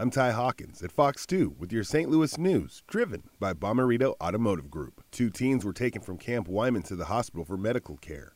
I'm Ty Hawkins at Fox 2 with your St. Louis news, driven by Bomarito Automotive Group. Two teens were taken from Camp Wyman to the hospital for medical care.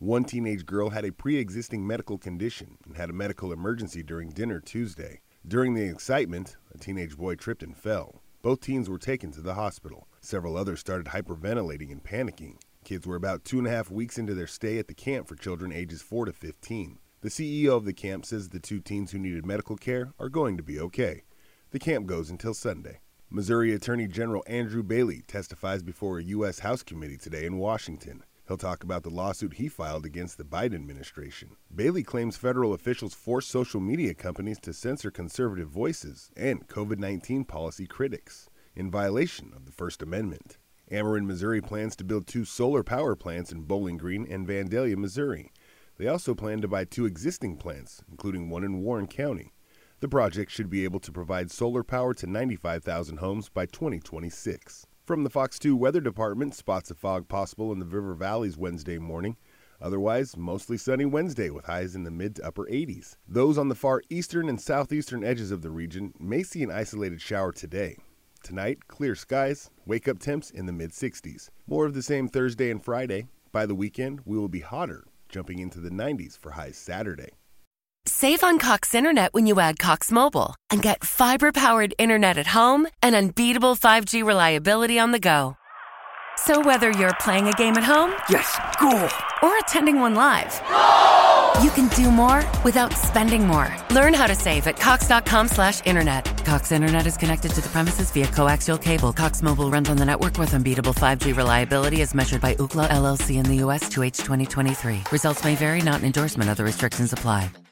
One teenage girl had a pre existing medical condition and had a medical emergency during dinner Tuesday. During the excitement, a teenage boy tripped and fell. Both teens were taken to the hospital. Several others started hyperventilating and panicking. Kids were about two and a half weeks into their stay at the camp for children ages 4 to 15. The CEO of the camp says the two teens who needed medical care are going to be okay. The camp goes until Sunday. Missouri Attorney General Andrew Bailey testifies before a U.S. House committee today in Washington. He'll talk about the lawsuit he filed against the Biden administration. Bailey claims federal officials forced social media companies to censor conservative voices and COVID 19 policy critics in violation of the First Amendment. Ameren, Missouri plans to build two solar power plants in Bowling Green and Vandalia, Missouri. They also plan to buy two existing plants, including one in Warren County. The project should be able to provide solar power to 95,000 homes by 2026. From the Fox 2 Weather Department, spots of fog possible in the river valleys Wednesday morning. Otherwise, mostly sunny Wednesday with highs in the mid to upper 80s. Those on the far eastern and southeastern edges of the region may see an isolated shower today. Tonight, clear skies, wake up temps in the mid 60s. More of the same Thursday and Friday. By the weekend, we will be hotter, jumping into the 90s for highs Saturday. Save on Cox Internet when you add Cox Mobile and get fiber powered internet at home and unbeatable 5G reliability on the go. So whether you're playing a game at home, yes, cool, or attending one live, you can do more without spending more. Learn how to save at cox.com/internet. Cox Internet is connected to the premises via coaxial cable. Cox Mobile runs on the network with unbeatable 5G reliability as measured by Ookla LLC in the US to H 2023. Results may vary, not an endorsement. Other restrictions apply.